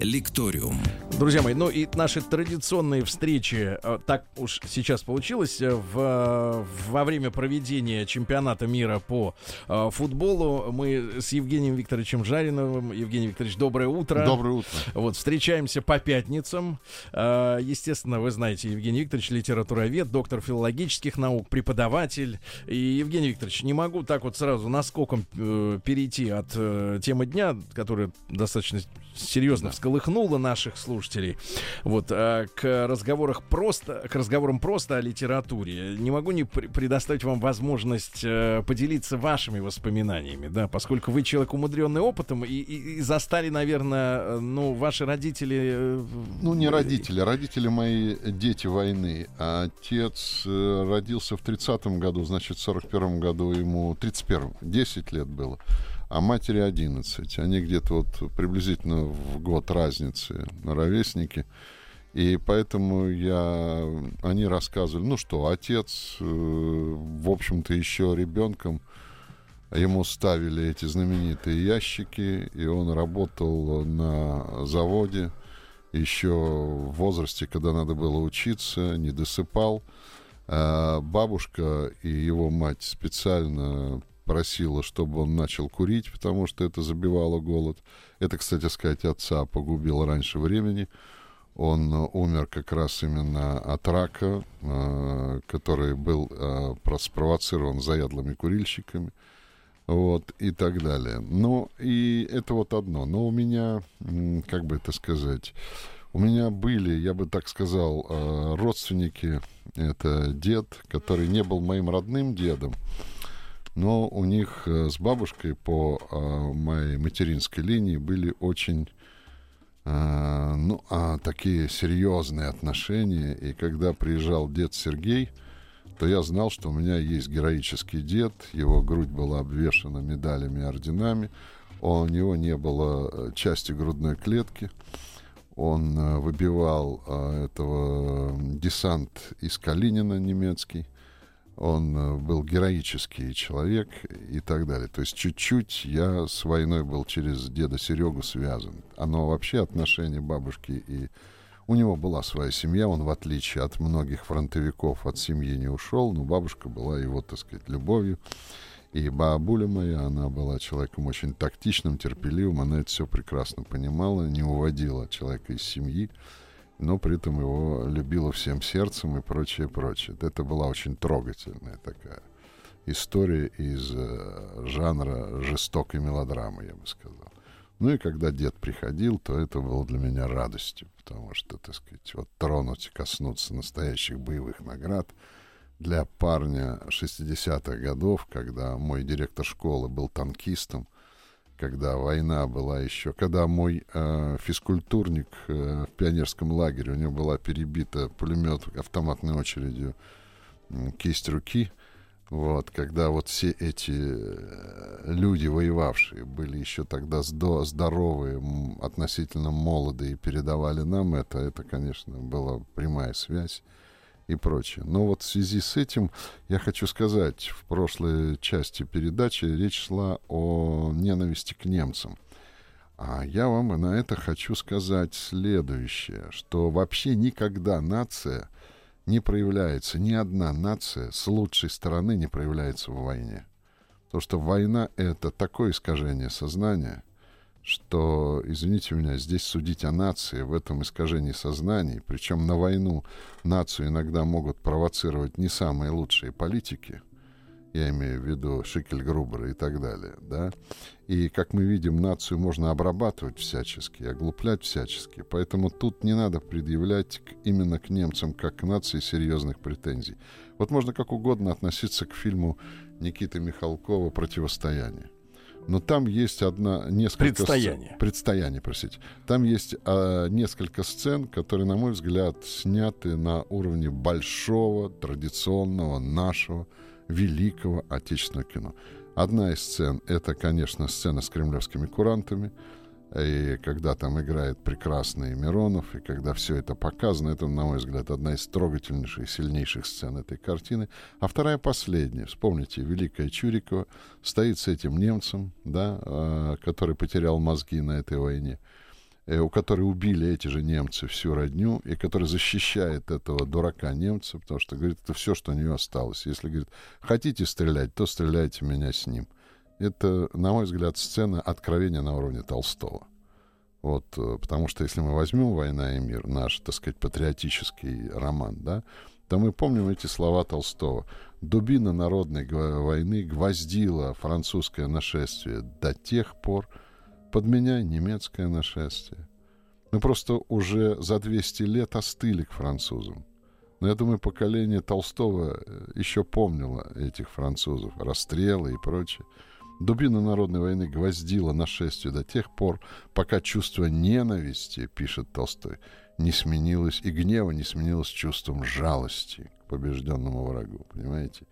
Лекториум. Друзья мои, ну и наши традиционные встречи, э, так уж сейчас получилось, э, в, во время проведения чемпионата мира по э, футболу мы с Евгением Викторовичем Жариновым. Евгений Викторович, доброе утро. Доброе утро. Вот, встречаемся по пятницам. Естественно, вы знаете, Евгений Викторович, литературовед, доктор филологических наук, преподаватель. И, Евгений Викторович, не могу так вот сразу наскоком перейти от темы дня, которая достаточно серьезно всколыхнула наших слушателей. Вот, а к разговорах просто, к разговорам просто о литературе. Не могу не предоставить вам возможность э, поделиться вашими воспоминаниями, да, поскольку вы человек умудренный опытом и, и, и застали, наверное, э, ну, ваши родители... Э, ну, не родители, родители мои дети войны. Отец родился в 30-м году, значит, в 41-м году ему 31-м, 10 лет было а матери 11. Они где-то вот приблизительно в год разницы ровесники. И поэтому я, они рассказывали, ну что, отец, э, в общем-то, еще ребенком, ему ставили эти знаменитые ящики, и он работал на заводе еще в возрасте, когда надо было учиться, не досыпал. А бабушка и его мать специально просила, чтобы он начал курить, потому что это забивало голод. Это, кстати сказать, отца погубило раньше времени. Он э, умер как раз именно от рака, э, который был э, спровоцирован заядлыми курильщиками. Вот, и так далее. Ну, и это вот одно. Но у меня, как бы это сказать, у меня были, я бы так сказал, родственники. Это дед, который не был моим родным дедом, но у них э, с бабушкой по э, моей материнской линии были очень э, ну, а, такие серьезные отношения. И когда приезжал дед Сергей, то я знал, что у меня есть героический дед, его грудь была обвешана медалями и орденами, у него не было части грудной клетки, он выбивал этого десант из Калинина немецкий, он э, был героический человек и так далее. То есть чуть-чуть я с войной был через деда Серегу связан. Оно вообще отношение бабушки и... У него была своя семья, он, в отличие от многих фронтовиков, от семьи не ушел, но бабушка была его, так сказать, любовью. И бабуля моя, она была человеком очень тактичным, терпеливым, она это все прекрасно понимала, не уводила человека из семьи но при этом его любила всем сердцем и прочее, прочее. Это была очень трогательная такая история из э, жанра жестокой мелодрамы, я бы сказал. Ну и когда дед приходил, то это было для меня радостью, потому что, так сказать, вот тронуть, коснуться настоящих боевых наград для парня 60-х годов, когда мой директор школы был танкистом, когда война была еще, когда мой э, физкультурник э, в пионерском лагере, у него была перебита пулемет автоматной очередью э, кисть руки, вот, когда вот все эти э, люди, воевавшие, были еще тогда здо- здоровые, относительно молодые, передавали нам это, это, конечно, была прямая связь и прочее. Но вот в связи с этим я хочу сказать, в прошлой части передачи речь шла о ненависти к немцам. А я вам на это хочу сказать следующее, что вообще никогда нация не проявляется, ни одна нация с лучшей стороны не проявляется в войне. Потому что война — это такое искажение сознания — что, извините меня, здесь судить о нации в этом искажении сознаний, причем на войну нацию иногда могут провоцировать не самые лучшие политики, я имею в виду Шикель Грубера и так далее, да, и, как мы видим, нацию можно обрабатывать всячески, оглуплять всячески, поэтому тут не надо предъявлять именно к немцам как к нации серьезных претензий. Вот можно как угодно относиться к фильму Никиты Михалкова «Противостояние». Но там есть одна несколько предстояние. Сцен, предстояние, простите. Там есть а, несколько сцен, которые, на мой взгляд, сняты на уровне большого традиционного нашего великого отечественного кино. Одна из сцен это, конечно, сцена с кремлевскими курантами. И когда там играет прекрасный Миронов, и когда все это показано, это, на мой взгляд, одна из трогательнейших, сильнейших сцен этой картины. А вторая последняя. Вспомните, Великая Чурикова стоит с этим немцем, да, э, который потерял мозги на этой войне, э, у которой убили эти же немцы всю родню, и который защищает этого дурака немца, потому что, говорит, это все, что у нее осталось. Если, говорит, хотите стрелять, то стреляйте меня с ним. Это, на мой взгляд, сцена откровения на уровне Толстого. Вот, э, потому что если мы возьмем «Война и мир», наш, так сказать, патриотический роман, да, то мы помним эти слова Толстого. «Дубина народной войны гвоздила французское нашествие до тех пор, подменяй немецкое нашествие». Мы просто уже за 200 лет остыли к французам. Но я думаю, поколение Толстого э, еще помнило этих французов, расстрелы и прочее. Дубина народной войны гвоздила нашествие до тех пор, пока чувство ненависти, пишет Толстой, не сменилось, и гнева не сменилось чувством жалости к побежденному врагу. Понимаете?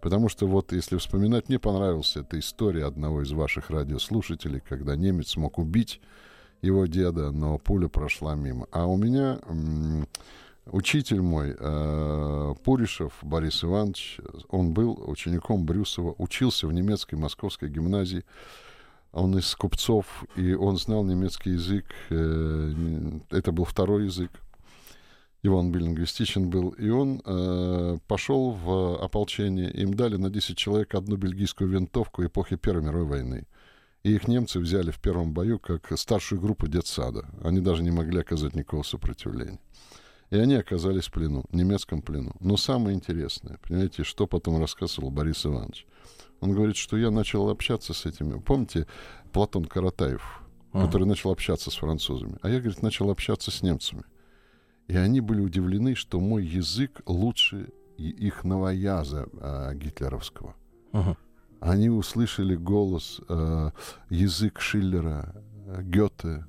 Потому что вот, если вспоминать, мне понравилась эта история одного из ваших радиослушателей, когда немец мог убить его деда, но пуля прошла мимо. А у меня Учитель мой, э, Пуришев Борис Иванович, он был учеником Брюсова, учился в немецкой московской гимназии. Он из купцов, и он знал немецкий язык. Э, это был второй язык. Его он билингвистичен был. И он э, пошел в ополчение. Им дали на 10 человек одну бельгийскую винтовку эпохи Первой мировой войны. И их немцы взяли в первом бою как старшую группу детсада. Они даже не могли оказать никакого сопротивления. И они оказались в плену, в немецком плену. Но самое интересное, понимаете, что потом рассказывал Борис Иванович. Он говорит, что я начал общаться с этими. Помните Платон Каратаев, ага. который начал общаться с французами? А я, говорит, начал общаться с немцами. И они были удивлены, что мой язык лучше их новояза э, гитлеровского. Ага. Они услышали голос, э, язык Шиллера, э, Гёте,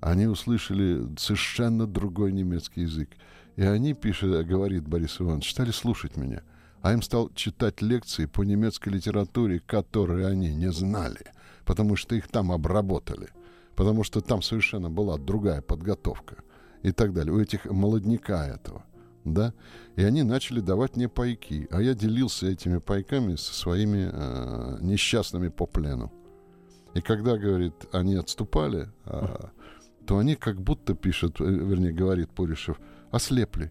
они услышали совершенно другой немецкий язык. И они, пишет, говорит Борис Иванович, стали слушать меня. А им стал читать лекции по немецкой литературе, которые они не знали, потому что их там обработали, потому что там совершенно была другая подготовка и так далее. У этих молодняка этого. Да? И они начали давать мне пайки, а я делился этими пайками со своими э, несчастными по плену. И когда, говорит, они отступали, э, то они как будто пишет, э, вернее, говорит Пуришев, ослепли.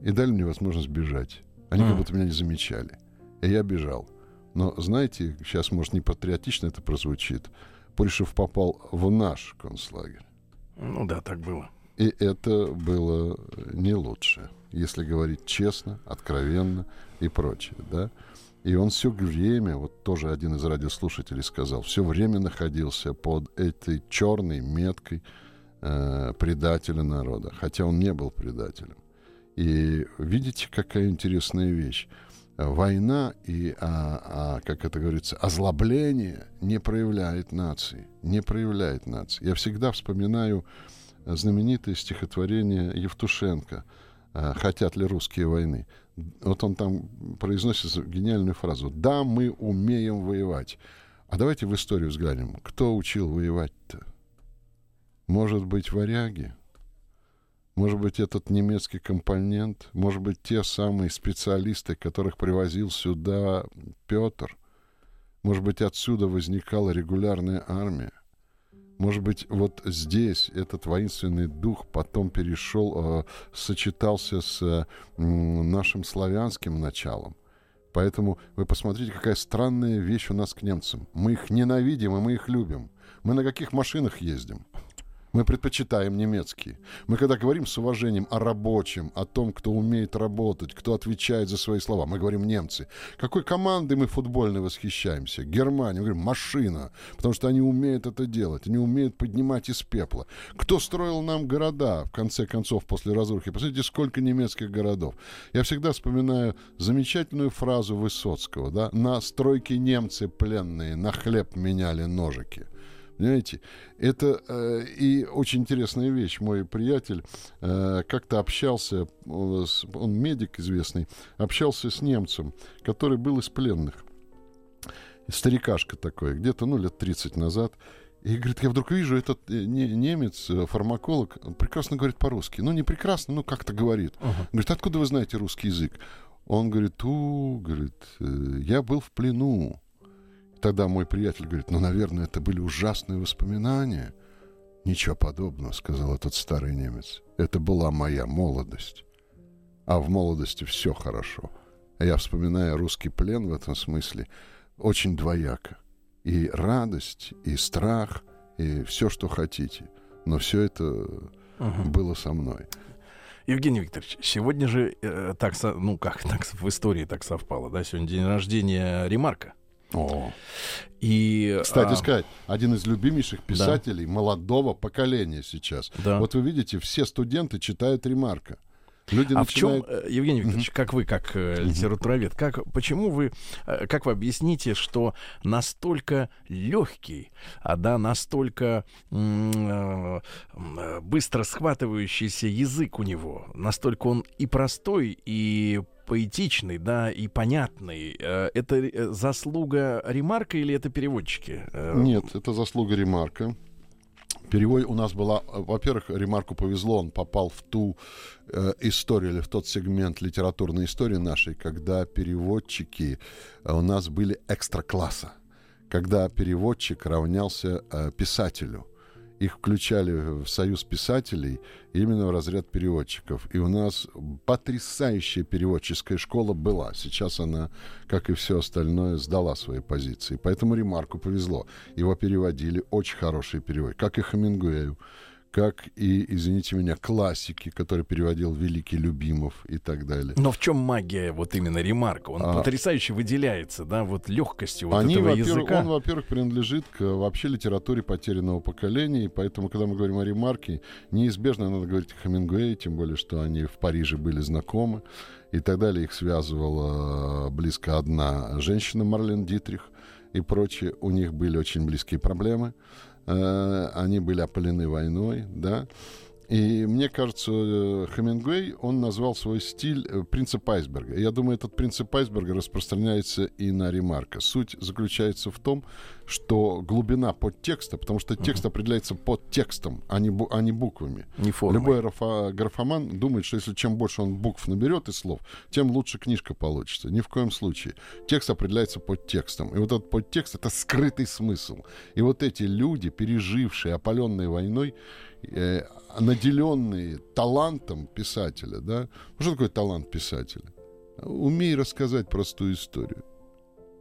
И дали мне возможность бежать. Они mm. как будто меня не замечали. И я бежал. Но, знаете, сейчас, может, не патриотично это прозвучит, Пуришев попал в наш концлагерь. Ну да, так было. И это было не лучше, если говорить честно, откровенно и прочее, да. И он все время, вот тоже один из радиослушателей сказал, все время находился под этой черной меткой э, предателя народа, хотя он не был предателем. И видите, какая интересная вещь. Война и, а, а, как это говорится, озлобление не проявляет нации. Не проявляет нации. Я всегда вспоминаю знаменитое стихотворение Евтушенко «Хотят ли русские войны?» Вот он там произносит гениальную фразу. Да, мы умеем воевать. А давайте в историю взглянем. Кто учил воевать-то? Может быть, варяги? Может быть, этот немецкий компонент? Может быть, те самые специалисты, которых привозил сюда Петр? Может быть, отсюда возникала регулярная армия? Может быть, вот здесь этот воинственный дух потом перешел, э, сочетался с э, нашим славянским началом. Поэтому вы посмотрите, какая странная вещь у нас к немцам. Мы их ненавидим, и мы их любим. Мы на каких машинах ездим? Мы предпочитаем немецкий. Мы когда говорим с уважением о рабочем, о том, кто умеет работать, кто отвечает за свои слова, мы говорим немцы. Какой командой мы футбольной восхищаемся? Германия. Мы говорим машина, потому что они умеют это делать. Они умеют поднимать из пепла. Кто строил нам города, в конце концов, после разрухи? Посмотрите, сколько немецких городов. Я всегда вспоминаю замечательную фразу Высоцкого. Да? На стройке немцы пленные на хлеб меняли ножики. Понимаете? Это э, и очень интересная вещь. Мой приятель э, как-то общался, он медик известный, общался с немцем, который был из пленных. Старикашка такой, где-то, ну, лет 30 назад. И говорит, я вдруг вижу, этот э, не, немец, э, фармаколог, прекрасно говорит по-русски. Ну, не прекрасно, но как-то говорит. Ага. Говорит, откуда вы знаете русский язык? Он говорит, у, говорит, э, я был в плену. Тогда мой приятель говорит, ну, наверное, это были ужасные воспоминания. Ничего подобного, сказал этот старый немец. Это была моя молодость. А в молодости все хорошо. Я вспоминаю русский плен в этом смысле очень двояко. И радость, и страх, и все, что хотите. Но все это Ага. было со мной. Евгений Викторович, сегодня же э, так, ну как, так в истории так совпало, да, сегодня день рождения Ремарка. О. И, Кстати а, сказать, один из любимейших писателей молодого поколения сейчас. Да. Вот вы видите, все студенты читают Ремарка. Люди А в чем, начинают... Евгений Викторович, как вы, как э, литературовед, как, почему вы, э, как вы объясните, что настолько легкий, а да, настолько э, быстро схватывающийся язык у него, настолько он и простой, и поэтичный, да, и понятный. Э, Это э, заслуга Ремарка или это переводчики? Э, Нет, это заслуга Ремарка. Перевод у нас была, э, во-первых, Ремарку повезло, он попал в ту э, историю или в тот сегмент литературной истории нашей, когда переводчики э, у нас были экстра-класса, когда переводчик равнялся э, писателю. Их включали в союз писателей именно в разряд переводчиков. И у нас потрясающая переводческая школа была. Сейчас она, как и все остальное, сдала свои позиции. Поэтому Ремарку повезло. Его переводили очень хорошие переводчики. Как и Хамингуэю, как и, извините меня, классики, который переводил Великий Любимов и так далее. Но в чем магия вот именно Ремарка? Он А. потрясающе выделяется, да, вот легкостью вот Они, этого языка. он, во-первых, принадлежит к вообще литературе потерянного поколения, и поэтому, когда мы говорим о Ремарке, неизбежно надо говорить о Хемингуэе, тем более, что они в Париже были знакомы, и так далее. Их связывала э, близко одна женщина, Марлен Дитрих, и прочее. У них были очень близкие проблемы. Э, Они были опалены войной, да. И мне кажется, э, Хемингуэй, он назвал свой стиль э, принцип айсберга. Я думаю, этот принцип айсберга распространяется и на Ремарка. Суть заключается в том, что глубина подтекста, потому что текст определяется под текстом, а не, бу- а не буквами. Не формой. Любой графа- графоман думает, что если чем больше он букв наберет и слов, тем лучше книжка получится. Ни в коем случае. Текст определяется под текстом. И вот этот подтекст — это скрытый смысл. И вот эти люди, пережившие, опаленные войной, э, наделенные талантом писателя, да? Ну, Что такое талант писателя? Умей рассказать простую историю.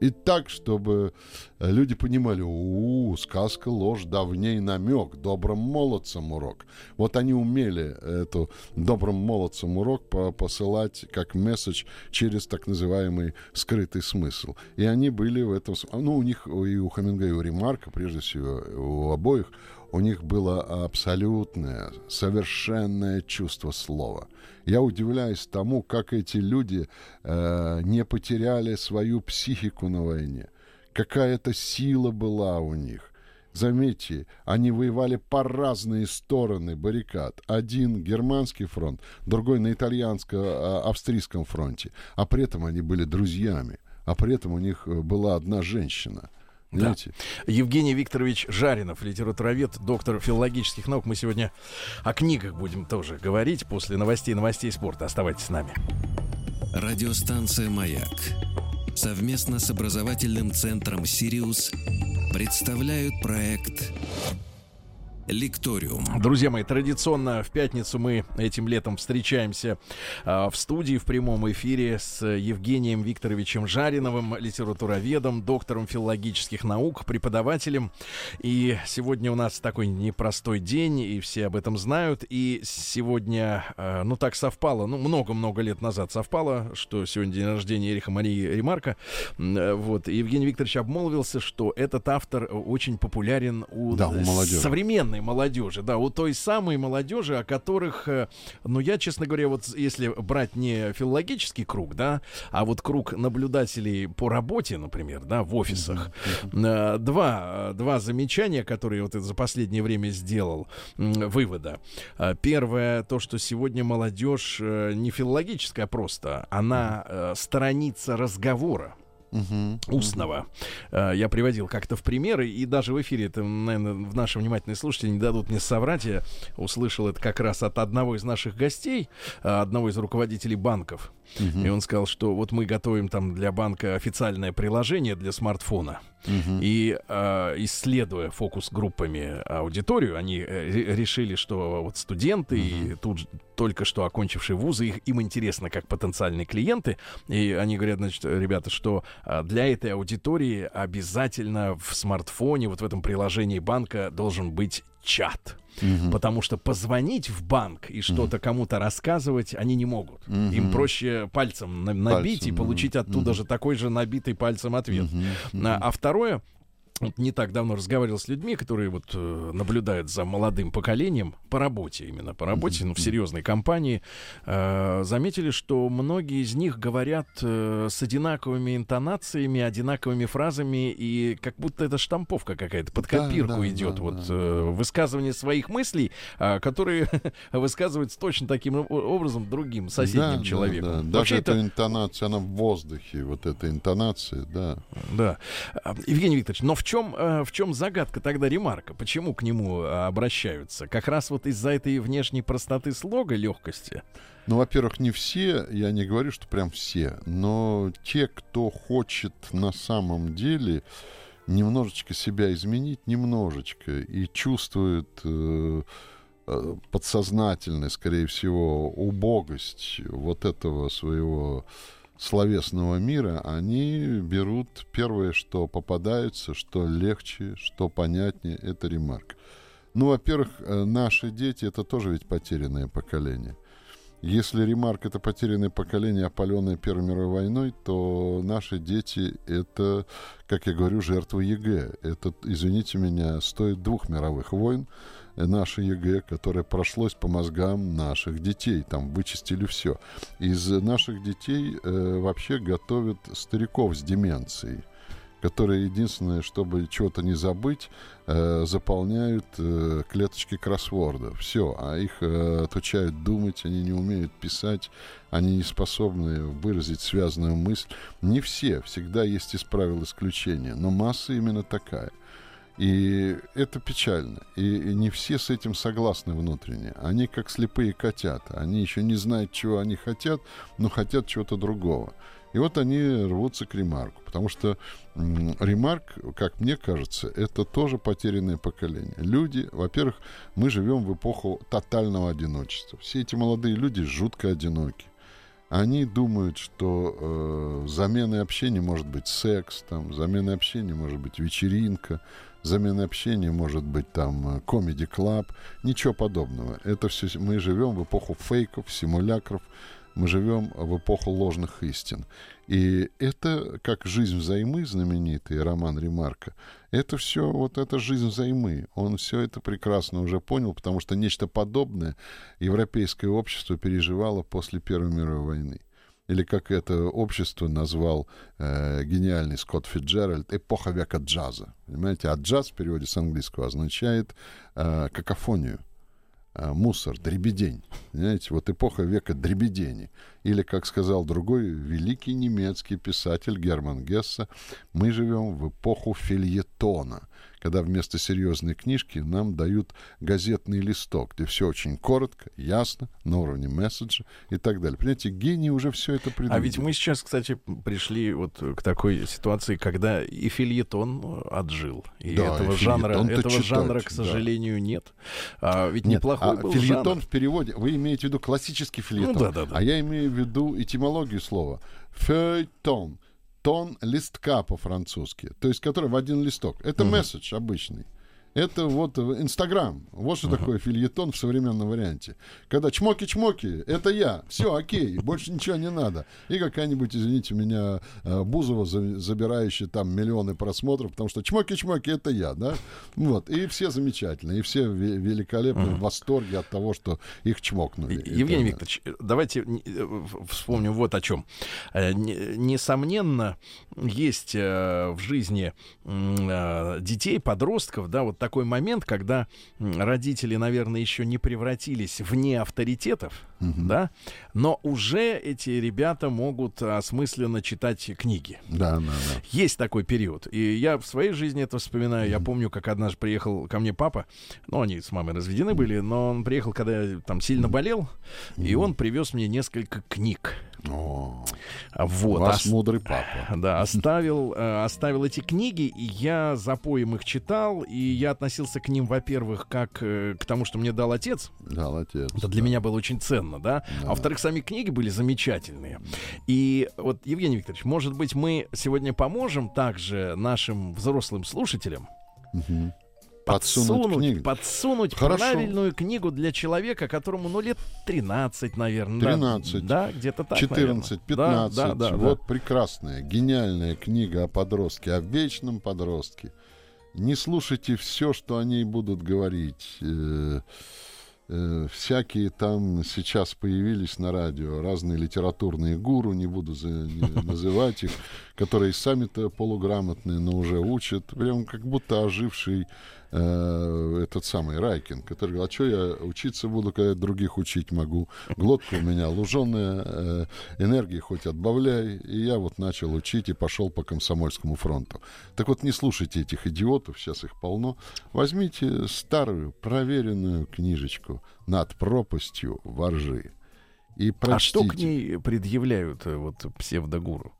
И так, чтобы э, люди понимали, у сказка, ложь, давней намек, добрым молодцам урок. Вот они умели эту добрым молодцам урок по- посылать как месседж через так называемый скрытый смысл. И они были в этом... Ну, у них, и у Хамингуэя, и у Ремарка, прежде всего, у обоих, у них было абсолютное, совершенное чувство слова. Я удивляюсь тому, как эти люди э, не потеряли свою психику на войне. Какая-то сила была у них. Заметьте, они воевали по разные стороны баррикад. Один германский фронт, другой на итальянско-австрийском фронте. А при этом они были друзьями. А при этом у них э, была одна женщина. Да. Евгений Викторович Жаринов, литературовед, доктор филологических наук. Мы сегодня о книгах будем тоже говорить после новостей новостей спорта. Оставайтесь с нами. Радиостанция «Маяк» совместно с образовательным центром «Сириус» представляют проект «Лекториум». Друзья мои, традиционно в пятницу мы этим летом встречаемся а, в студии в прямом эфире с Евгением Викторовичем Жариновым, литературоведом, доктором филологических наук, преподавателем. И сегодня у нас такой непростой день, и все об этом знают. И сегодня, а, ну так совпало, ну много-много лет назад совпало, что сегодня день рождения Эриха Марии Ремарка. Э, Вот, Евгений Викторович обмолвился, что этот автор очень популярен у, Да, у молодежи. современной молодежи, да, у той самой молодежи, о которых, э, ну, я, честно говоря, вот если брать не филологический круг, да, а вот круг наблюдателей по работе, например, да, в офисах, э, два, э, два замечания, которые вот за последнее время сделал, вывода. Первое, то, что сегодня молодежь не филологическая просто, она сторонится разговора. Угу, устного. Угу. Я приводил как-то в примеры, и даже в эфире, это, наверное, наши внимательные слушатели не дадут мне соврать, я услышал это как раз от одного из наших гостей, а, одного из руководителей банков. Угу. И он сказал, что вот мы готовим там для банка официальное приложение для смартфона. Угу. И э, исследуя фокус-группами аудиторию, они э, решили, что вот студенты угу. и тут только что окончившие вузы, их, им интересно как потенциальные клиенты. И они говорят, значит, ребята, что э, для этой аудитории обязательно в смартфоне, вот в этом приложении банка должен быть чат. Угу. Потому что позвонить в банк и что-то угу. кому-то рассказывать они не могут. Угу. Им проще пальцем набить пальцем, и получить оттуда угу. же такой же набитый пальцем ответ. Угу. А, а второе, не так давно разговаривал с людьми, которые вот э, наблюдают за молодым поколением по работе именно по работе, mm-hmm. ну в серьезной компании, э, заметили, что многие из них говорят э, с одинаковыми интонациями, одинаковыми фразами и как будто это штамповка какая-то под копирку да, идет да, вот да. Э, высказывание своих мыслей, э, которые высказываются точно таким образом другим соседним да, человеком. Да, да. Даже эта это... интонация, она в воздухе, вот эта интонация, да. Да, Евгений Викторович, но в чем, э, в чем загадка тогда ремарка? Почему к нему э, обращаются? Как раз вот из-за этой внешней простоты слога, легкости? Ну, во-первых, не все, я не говорю, что прям все, но те, кто хочет на самом деле немножечко себя изменить, немножечко, и чувствует э, э подсознательно, скорее всего, убогость вот этого своего словесного мира, они берут первое, что попадается, что легче, что понятнее, это ремарк. Ну, во-первых, э, наши дети это тоже ведь потерянное поколение. Если Ремарк это потерянное поколение, опаленное Первой мировой войной, то наши дети это, как я говорю, жертвы ЕГЭ. Это, извините меня, стоит двух мировых войн наше ЕГЭ, которое прошлось по мозгам наших детей. Там вычистили все. Из наших детей э, вообще готовят стариков с деменцией которые единственное, чтобы чего-то не забыть, э, заполняют э, клеточки кроссворда. Все, а их э, отучают думать, они не умеют писать, они не способны выразить связанную мысль. Не все, всегда есть из правил исключения, но масса именно такая – и это печально. И, не все с этим согласны внутренне. Они как слепые котята. Они еще не знают, чего они хотят, но хотят чего-то другого. И вот они рвутся к ремарку. Потому что ремарк, как мне кажется, это тоже потерянное поколение. Люди, во-первых, мы живем в эпоху тотального одиночества. Все эти молодые люди жутко одиноки они думают, что э, заменой общения может быть секс, там, заменой общения может быть вечеринка, замена общения может быть там комеди клаб, ничего подобного. Это все мы живем в эпоху фейков, симулякров, мы живем в эпоху ложных истин. И это, как «Жизнь взаймы», знаменитый роман Ремарка, это все, вот это «Жизнь взаймы». Он все это прекрасно уже понял, потому что нечто подобное европейское общество переживало после Первой мировой войны или как это общество назвал э, гениальный Скотт Фиджеральд, эпоха века джаза. Понимаете, а джаз в переводе с английского означает э, какофонию, э, мусор, дребедень. Понимаете, вот эпоха века дребедени. Или, как сказал другой великий немецкий писатель Герман Гесса, мы живем в эпоху фильетона – когда вместо серьезной книжки нам дают газетный листок, где все очень коротко, ясно, на уровне месседжа и так далее. Понимаете, гении уже все это придумали. А ведь мы сейчас, кстати, пришли вот к такой ситуации, когда и фильетон отжил, и да, этого и жанра, этого читать, жанра, к сожалению, да. нет. А ведь нет, неплохой а был фильетон жанр. в переводе, вы имеете в виду классический фильетон, ну, да, да, да. а я имею в виду этимологию слова. Фейтон тон листка по-французски, то есть который в один листок. Это uh-huh. месседж обычный. Это вот Инстаграм. Вот что uh-huh. такое фильетон в современном варианте. Когда чмоки-чмоки, это я. Все, окей, больше ничего не надо. И какая-нибудь, извините меня, э, Бузова, забирающая там миллионы просмотров, потому что чмоки-чмоки, это я, да? Вот. И все замечательные, и все великолепны, uh-huh. в восторге от того, что их чмокнули. Евгений это, Викторович, да. давайте э, вспомним вот о чем. Э, несомненно, есть в жизни детей, подростков, да, вот такой момент, когда родители, наверное, еще не превратились в неавторитетов, угу. да, но уже эти ребята могут осмысленно читать книги. Да, да, да. Есть такой период. И я в своей жизни это вспоминаю. Я помню, как однажды приехал ко мне папа. Ну, они с мамой разведены были, но он приехал, когда я там сильно болел, и он привез мне несколько книг. О, вот, вас ос... мудрый папа. Да, оставил, э, оставил эти книги, и я за поем их читал, и я относился к ним, во-первых, как э, к тому, что мне дал отец. Дал отец. Это для да. меня было очень ценно, да? да. А во-вторых, сами книги были замечательные. И вот, Евгений Викторович, может быть, мы сегодня поможем также нашим взрослым слушателям угу подсунуть, книгу. подсунуть Хорошо. правильную книгу для человека, которому, ну, лет 13, наверное. 13. Да, да где-то так, 14, наверное. 15. Да, да, да, вот да. прекрасная, гениальная книга о подростке, о вечном подростке. Не слушайте все, что они будут говорить. Э, э, всякие там сейчас появились на радио разные литературные гуру, не буду за, не называть их, которые сами-то полуграмотные, но уже учат, прям как будто оживший э, этот самый Райкин, который говорил, а что я учиться буду, когда я других учить могу? Глотка у меня луженая, э, энергии хоть отбавляй. И я вот начал учить и пошел по Комсомольскому фронту. Так вот, не слушайте этих идиотов, сейчас их полно. Возьмите старую, проверенную книжечку «Над пропастью воржи». И прочтите. А что к ней предъявляют э, вот псевдогуру?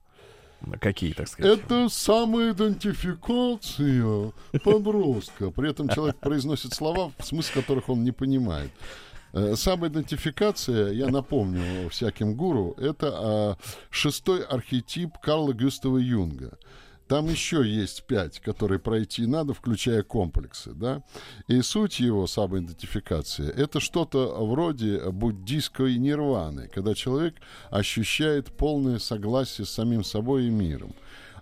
Какие, так сказать? Это самоидентификация подростка. При этом человек произносит слова, смысл которых он не понимает. Э, самоидентификация, я напомню всяким гуру, это а, шестой архетип Карла Гюстава Юнга. Там еще есть пять, которые пройти надо, включая комплексы, да. И суть его самоидентификации — это что-то вроде буддийской нирваны, когда человек ощущает полное согласие с самим собой и миром.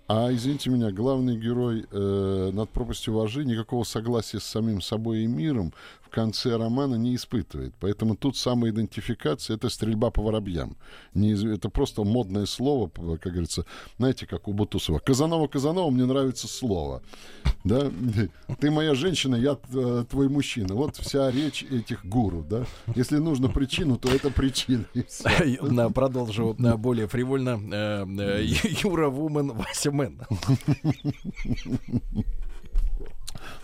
А, извините меня, главный герой э, над пропастью вожи никакого согласия с самим собой и миром конце романа не испытывает. Поэтому тут самоидентификация — это стрельба по воробьям. Не, это просто модное слово, как говорится, знаете, как у Бутусова. Казанова, Казанова, мне нравится слово. Да? Ты моя женщина, я э, твой мужчина. Вот вся речь этих гуру. Да? Если нужно причину, то это причина. Продолжу более фривольно. Э, э, Юра Вумен, Вася Мэн.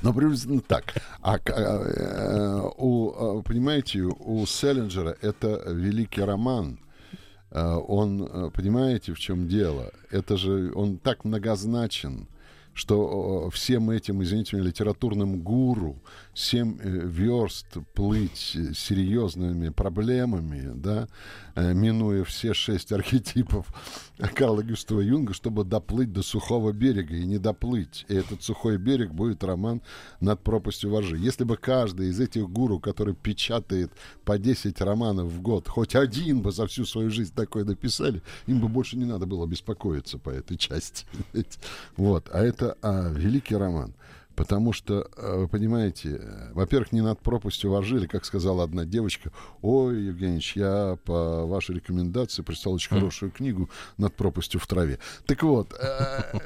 Но приблизительно так. А, а у, а, понимаете, у Селлинджера это великий роман. Он, понимаете, в чем дело? Это же он так многозначен что всем этим, извините меня, литературным гуру семь э, верст плыть серьезными проблемами, да, э, минуя все шесть архетипов Карла Гюстава Юнга, чтобы доплыть до сухого берега и не доплыть. И этот сухой берег будет роман «Над пропастью воржи». Если бы каждый из этих гуру, который печатает по 10 романов в год, хоть один бы за всю свою жизнь такой написали, им бы больше не надо было беспокоиться по этой части. Вот. А это а, великий роман. Потому что, э, вы понимаете, э, во-первых, не над пропастью воржили, как сказала одна девочка. Ой, Евгеньевич, я по вашей рекомендации прочитал очень хорошую книгу «Над пропастью в траве». Так вот, э,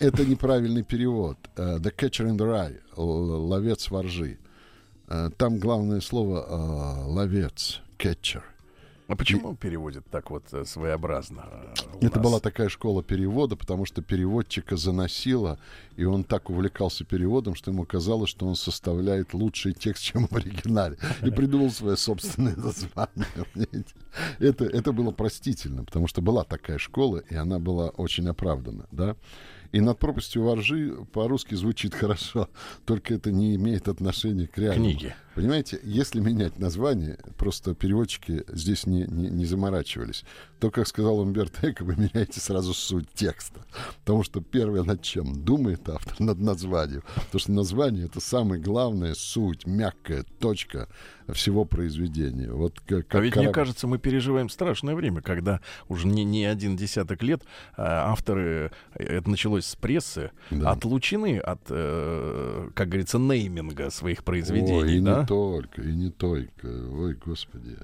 это неправильный перевод. «The Catcher in the Rye» — «Ловец воржи». Там главное слово «ловец», «catcher». А почему и... переводят так вот э, своеобразно? Э, Это нас? была такая школа перевода, потому что переводчика заносило, и он так увлекался переводом, что ему казалось, что он составляет лучший текст, чем в оригинале. И придумал свое собственное название. Это, это было простительно, потому что была такая школа, и она была очень оправдана. Да? И над пропастью воржи по-русски звучит хорошо, только это не имеет отношения к реальному. Книге. Понимаете, если менять название, просто переводчики здесь не, не, не заморачивались. То, как сказал Умберто Эко, вы меняете сразу суть текста. Потому что первое над чем думает автор, над названием. Потому что название — это самая главная суть, мягкая точка всего произведения. Вот как, как а ведь, кораб... мне кажется, мы переживаем страшное время, когда уже не, не один десяток лет а, авторы, э, это началось с прессы, да. отлучены от, э, как говорится, нейминга своих произведений. Ой, да? Только, и не только. Ой, господи.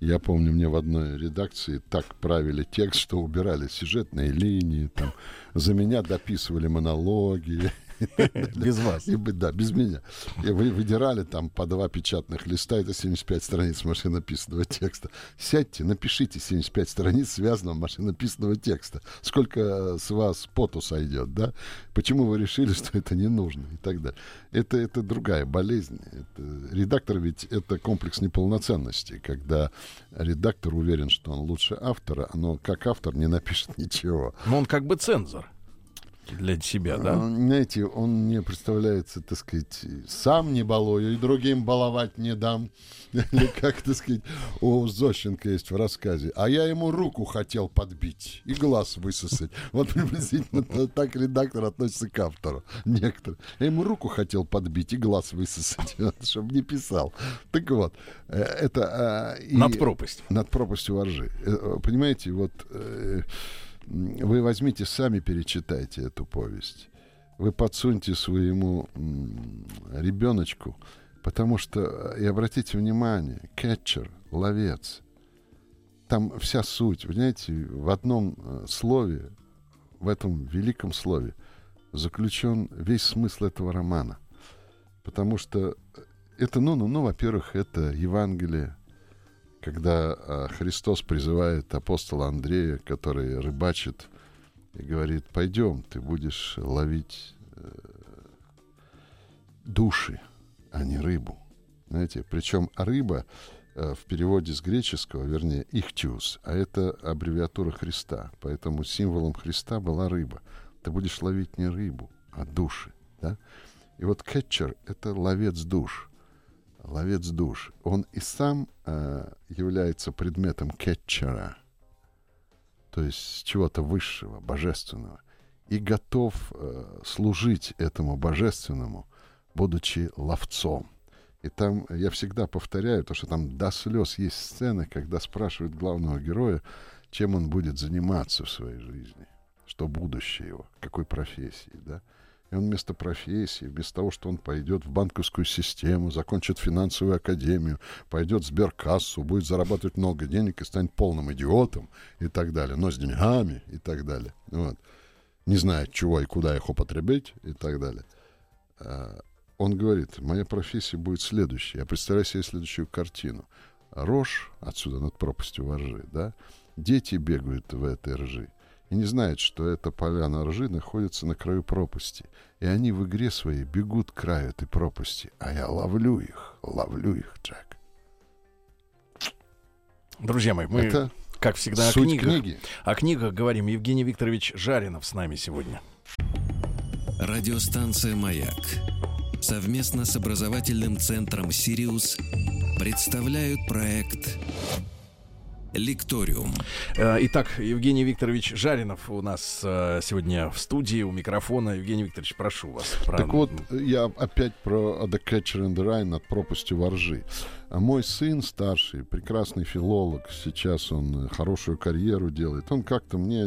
Я помню, мне в одной редакции так правили текст, что убирали сюжетные линии, там, за меня дописывали монологи. Без вас. И, да, без меня. И вы выдирали там по два печатных листа, это 75 страниц машинописного текста. Сядьте, напишите 75 страниц связанного машинописного текста. Сколько с вас поту сойдет, да? Почему вы решили, что это не нужно и так далее. Это, это другая болезнь. Это, редактор ведь это комплекс неполноценности, когда редактор уверен, что он лучше автора, но как автор не напишет ничего. Но он как бы цензор для себя, да? А, знаете, он мне представляется, так сказать, сам не балую и другим баловать не дам. Или как, так сказать, у Зощенко есть в рассказе. А я ему руку хотел подбить и глаз высосать. Вот приблизительно так редактор относится к автору. Некоторые. Я ему руку хотел подбить и глаз высосать, чтобы не писал. Так вот, э, это... А, над пропастью. Над пропастью воржи. Э, понимаете, вот э, вы возьмите, сами перечитайте эту повесть. Вы подсуньте своему ребеночку, потому что, и обратите внимание, кетчер, ловец, там вся суть, понимаете, в одном э, слове, в этом великом слове заключен весь смысл этого романа. Потому что это, ну, ну, ну во-первых, это Евангелие, когда а, Христос призывает апостола Андрея, который рыбачит, и говорит, пойдем, ты будешь ловить э, души, а не рыбу. Знаете, причем рыба э, в переводе с греческого, вернее, ихтиус, а это аббревиатура Христа. Поэтому символом Христа была рыба. Ты будешь ловить не рыбу, а души. Да? И вот кетчер — это ловец душ ловец душ, он и сам э, является предметом кетчера, то есть чего-то высшего, божественного, и готов э, служить этому божественному, будучи ловцом. И там я всегда повторяю, то, что там до слез есть сцены, когда спрашивают главного героя, чем он будет заниматься в своей жизни, что будущее его, какой профессии, да. И он вместо профессии, вместо того, что он пойдет в банковскую систему, закончит финансовую академию, пойдет в сберкассу, будет зарабатывать много денег и станет полным идиотом и так далее, но с деньгами и так далее. Вот. Не знает, чего и куда их употребить и так далее. А, он говорит, моя профессия будет следующая. Я представляю себе следующую картину. Рожь, отсюда над пропастью воржи, да, дети бегают в этой ржи и не знают, что эта поляна ржи находится на краю пропасти. И они в игре своей бегут к краю этой пропасти. А я ловлю их, ловлю их, Джек. Друзья мои, мы, Это как всегда, о книгах. Книги. О книгах говорим. Евгений Викторович Жаринов с нами сегодня. Радиостанция «Маяк» совместно с образовательным центром «Сириус» представляют проект Лекториум. Э, итак, Евгений Викторович Жаринов у нас э, сегодня в студии у микрофона. Евгений Викторович, прошу вас. Про... Так вот, я опять про The Catcher in the Rye над пропастью воржи. А мой сын старший, прекрасный филолог, сейчас он хорошую карьеру делает. Он как-то мне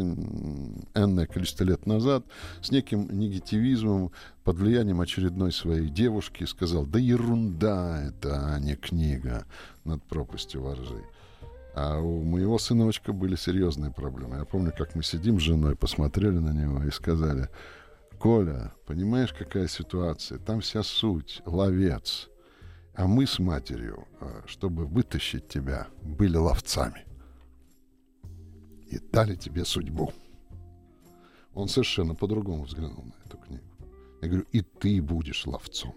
энное количество лет назад с неким негативизмом под влиянием очередной своей девушки сказал, да ерунда это, а не книга над пропастью воржи. А у моего сыночка были серьезные проблемы. Я помню, как мы сидим с женой, посмотрели на него и сказали, Коля, понимаешь, какая ситуация? Там вся суть, ловец. А мы с матерью, а, чтобы вытащить тебя, были ловцами. И дали тебе судьбу. Он совершенно по-другому взглянул на эту книгу. Я говорю, и ты будешь ловцом.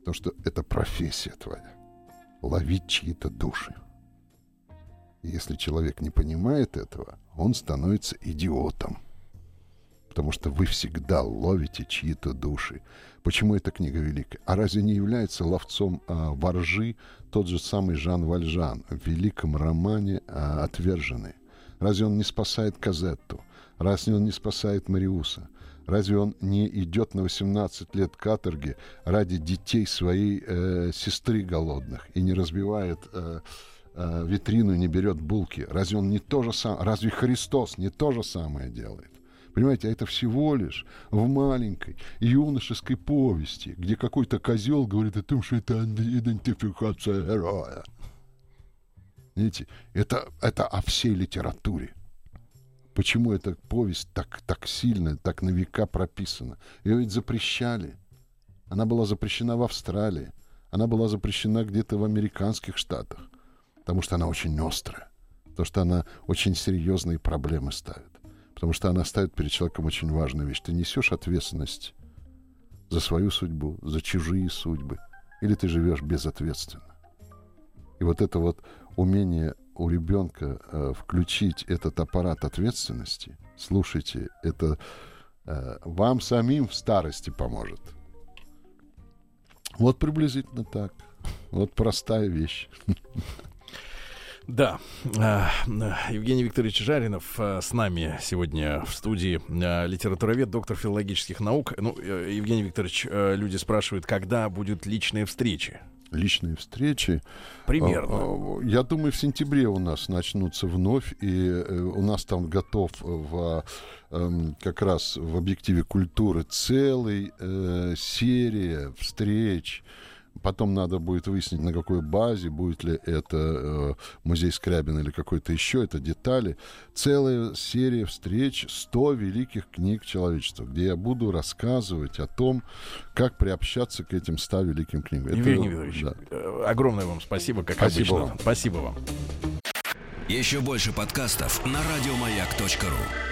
Потому что это профессия твоя. Ловить чьи-то души. Если человек не понимает этого, он становится идиотом. Потому что вы всегда ловите чьи-то души. Почему эта книга великая? А разве не является ловцом а, воржи тот же самый Жан Вальжан в великом романе а, «Отверженные»? Разве он не спасает Казетту? Разве он не спасает Мариуса? Разве он не идет на 18 лет каторги ради детей своей э, сестры голодных и не разбивает... Э, э, витрину не берет булки. Разве он не то же самое? Разве Христос не то же самое делает? Понимаете, а это всего лишь в маленькой юношеской повести, где какой-то козел говорит о том, что это идентификация героя. Видите, это, это о всей литературе. Почему эта повесть так, так сильно, так на века прописана? Ее ведь запрещали. Она была запрещена в Австралии. Она была запрещена где-то в американских штатах. Потому что она очень острая. Потому что она очень серьезные проблемы ставит. Потому что она ставит перед человеком очень важную вещь. Ты несешь ответственность за свою судьбу, за чужие судьбы. Или ты живешь безответственно. И вот это вот умение у ребенка э, включить этот аппарат ответственности, слушайте, это э, вам самим в старости поможет. Вот приблизительно так. Вот простая вещь. Да, а, Евгений Викторович Жаринов а, с нами сегодня в студии а, литературовед, доктор филологических наук. Ну, э, Евгений Викторович, э, люди спрашивают, когда будут личные встречи? личные встречи. Примерно. Я думаю, в сентябре у нас начнутся вновь, и э, у нас там готов в эм, как раз в объективе культуры целый э, серия встреч Потом надо будет выяснить, на какой базе, будет ли это э, музей Скрябина или какой-то еще, это детали. Целая серия встреч, 100 великих книг человечества, где я буду рассказывать о том, как приобщаться к этим 100 великим книгам. Евгений это, Викторович, да. Э, огромное вам спасибо, как спасибо обычно. Вам. Спасибо вам. Еще больше подкастов на радиомаяк.ру